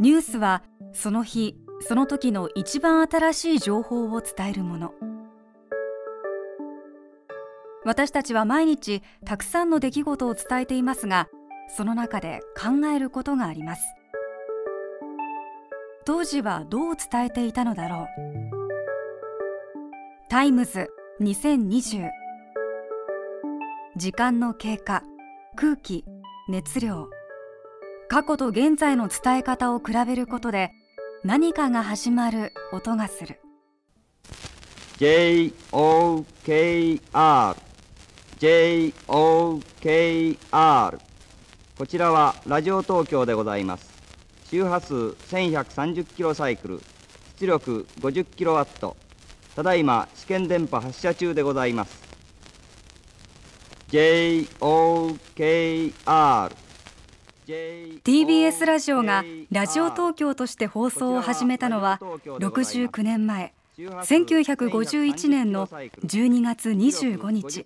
ニュースはその日その時の一番新しい情報を伝えるもの。私たちは毎日たくさんの出来事を伝えていますがその中で考えることがあります。当時はどう伝えていたのだろう。タイムズ2020時間の経過空気熱量。過去と現在の伝え方を比べることで何かが始まる音がする。JOKR JOKR こちらはラジオ東京でございます。周波数1130キロサイクル。出力50キロワット。ただいま試験電波発射中でございます。JOKR TBS ラジオがラジオ東京として放送を始めたのは69年前。1951年の12月25日。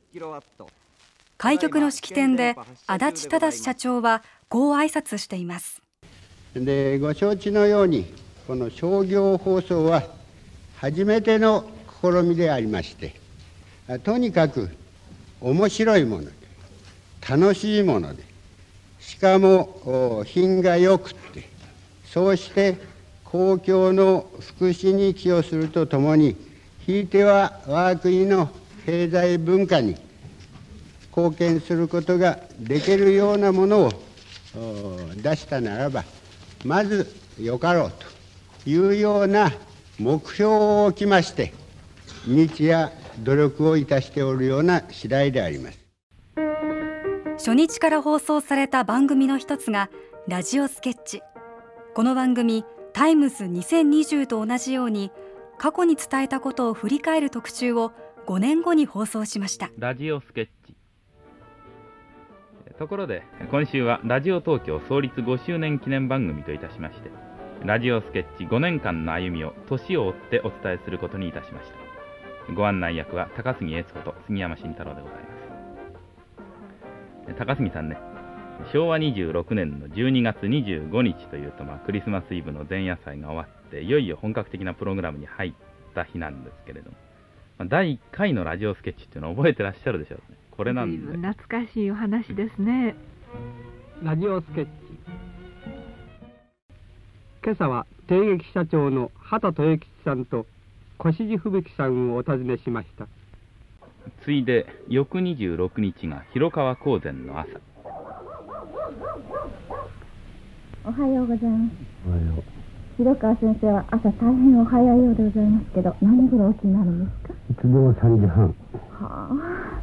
開局の式典で足立忠社長はこう挨拶しています。でご承知のようにこの商業放送は初めての試みでありましてとにかく面白いもので楽しいものでしかも品がよくってそうして公共の福祉に寄与するとともにひいては我が国の経済文化に貢献することができるようなものを出したならばまずよかろうというような目標を置きまして日夜努力をいたしておるような次第であります。初日から放送された番組の一つがラジオスケッチ。この番組「タイムズ2020」と同じように過去に伝えたことを振り返る特集を5年後に放送しました。ラジオスケッチ。ところで今週はラジオ東京創立5周年記念番組といたしましてラジオスケッチ5年間の歩みを年を追ってお伝えすることにいたしました。ご案内役は高杉悦子と杉山慎太郎でございます。高杉さんね。昭和26年の12月25日というと、まあ、クリスマスイブの前夜祭が終わっていよいよ本格的なプログラムに入った日なんですけれども、まあ、第1回のラジオスケッチっていうのは覚えてらっしゃるでしょうね。これなんで。懐かしいお話ですね。ラジオスケッチ。今朝は帝劇社長の畑豊吉さんと越路吹雪さんをお訪ねしましたついで翌26日が広川公然の朝。おはようございます。おはよう。広川先生は朝大変お早いようでございますけど何頃お起きになるんですか？いつでも3時半。はあ。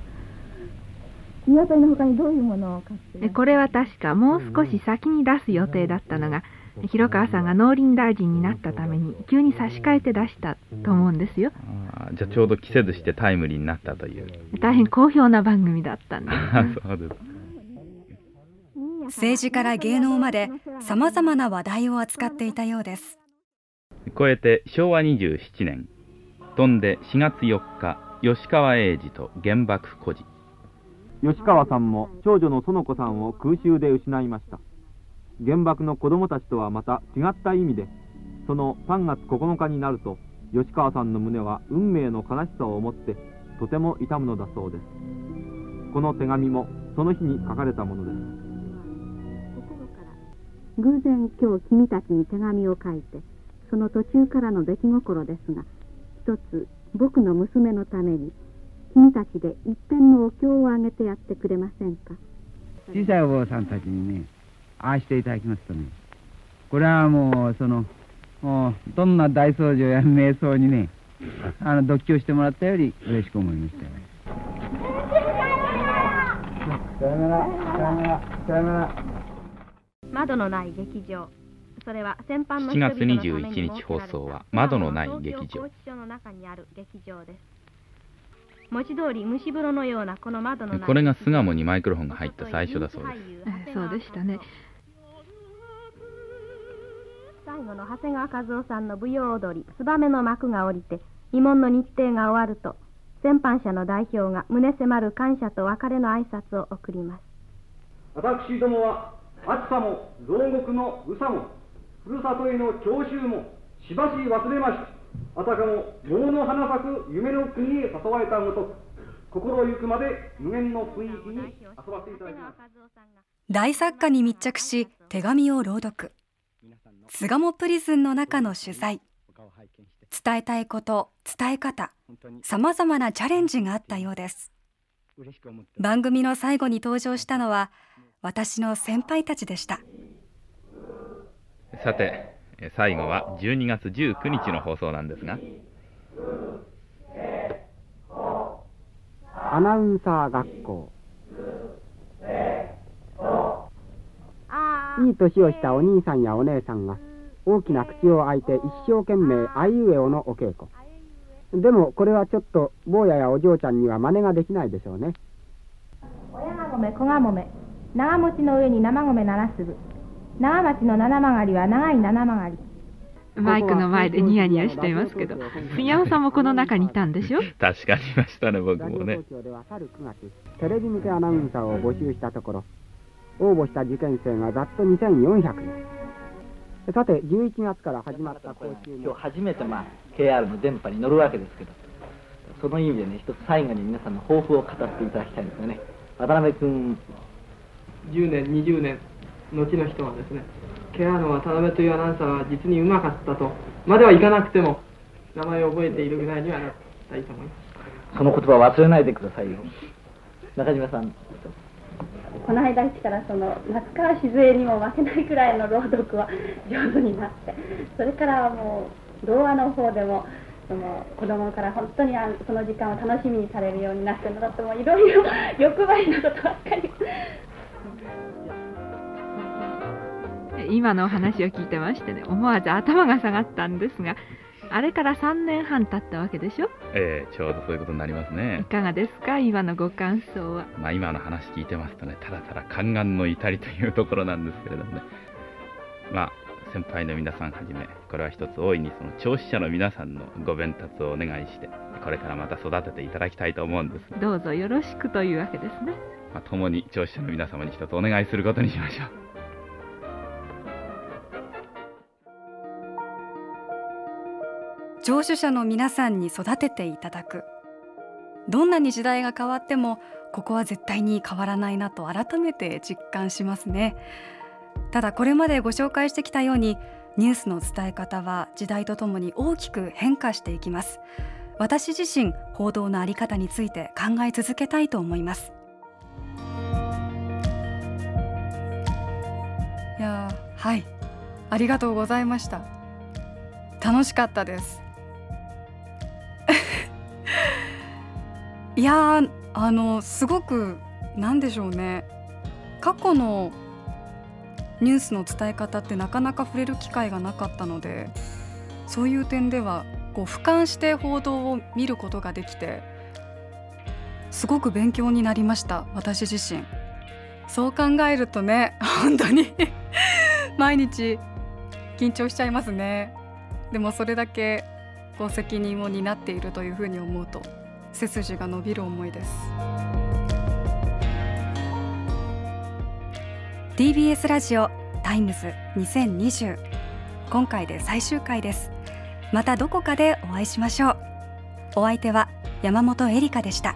鶏の他にどういうものを買って？これは確かもう少し先に出す予定だったのが広川さんが農林大臣になったために急に差し替えて出したと思うんですよ。あじゃあちょうど季節してタイムリーになったという。大変好評な番組だったんで。す、ね、そうです。政治から芸能までさまざまな話題を扱っていたようです。超えて昭和27年飛んで4月4日吉川英治と原爆孤児。吉川さんも長女の園子さんを空襲で失いました原爆の子供たちとはまた違った意味でその3月9日になると吉川さんの胸は運命の悲しさを持ってとても痛むのだそうです。この手紙もその日に書かれたものです。偶然今日君たちに手紙を書いてその途中からの出来心ですが一つ僕の娘のために君たちで一辺のお経をあげてやってくれませんか？小さいお坊さんたちにねああしていただきますとね。これはもうそのもうどんな大掃除や瞑想にねあの読経してもらったより嬉しく思いましたよ。さよなら。さよなら。さよなら。窓のない劇場。それは先般の7月21日放送は窓のない劇場。の中にある劇場です。文字通り蒸し風呂のようなこの窓のこれが巣鴨にマイクロフォンが入った最初だそうです。そうでしたね最後の長谷川和夫さんの舞踊踊り「ツバメの幕」が降りて慰問の日程が終わると先般社の代表が胸迫る感謝と別れの挨拶を送ります。私どもは暑さも牢獄のうさもふるさとへの徴収もしばし忘れましあたかも桃の花咲く夢の国へ誘われたごとく心ゆくまで無限の雰囲気に遊ばせていただきます。大作家に密着し手紙を朗読巣鴨プリズンの中の取材伝えたいこと伝え方さまざまなチャレンジがあったようです。番組の最後に登場したのは私の先輩たちでした。さて最後は12月19日の放送なんですが。アナウンサー学校いい年をしたお兄さんやお姉さんが大きな口を開いて一生懸命あいうえおのお稽古。でもこれはちょっと坊ややお嬢ちゃんには真似ができないでしょうね。親が米子が米長持ちの上に生米七粒長町の七曲がりは長い七曲がり。マイクの前でニヤニヤしていますけど杉山さんもこの中にいたんでしょ？確かにいましたね僕もね。テレビ向けアナウンサーを募集したところ応募した受験生がざっと2400人さて11月から始まった講習今日初めて、まあ、KR の電波に乗るわけですけどその意味でね一つ最後に皆さんの抱負を語っていただきたいんですよね。渡辺君。10年20年後の人はですね KR の渡辺というアナウンサーは実にうまかったとまではいかなくても名前を覚えているぐらいにはなったいと思います。その言葉を忘れないでくださいよ。中島さんこの間来たらその夏川静江にも負けないくらいの朗読は上手になってそれからもう童話の方でもその子供から本当にあその時間を楽しみにされるようになってのだってもいろいろ 欲張りなことばっかり。今のお話を聞いてましてね思わず頭が下がったんですがあれから3年半経ったわけでしょ？ええちょうどそういうことになりますね。いかがですか？今のご感想は。まあ今の話聞いてますとねただただ宦官の至りというところなんですけれどもね。まあ先輩の皆さんはじめこれは一つ大いにその聴取者の皆さんのご鞭達をお願いしてこれからまた育てていただきたいと思うんですどうぞよろしくというわけですね。まあ共に聴取者の皆様に一つお願いすることにしましょう聴取者の皆さんに育てていただく。どんなに時代が変わってもここは絶対に変わらないなと改めて実感しますね。ただこれまでご紹介してきたようにニュースの伝え方は時代とともに大きく変化していきます。私自身報道のあり方について考え続けたいと思います。いやはい。ありがとうございました。楽しかったです。いやあのすごくなんでしょうね。過去のニュースの伝え方ってなかなか触れる機会がなかったのでそういう点ではこう俯瞰して報道を見ることができてすごく勉強になりました私自身。そう考えるとね本当に 毎日緊張しちゃいますね。でもそれだけこう責任を担っているというふうに思うと。背筋が伸びる思いです。TBS ラジオタイムズ2020今回で最終回です。またどこかでお会いしましょう。お相手は山本恵里香でした。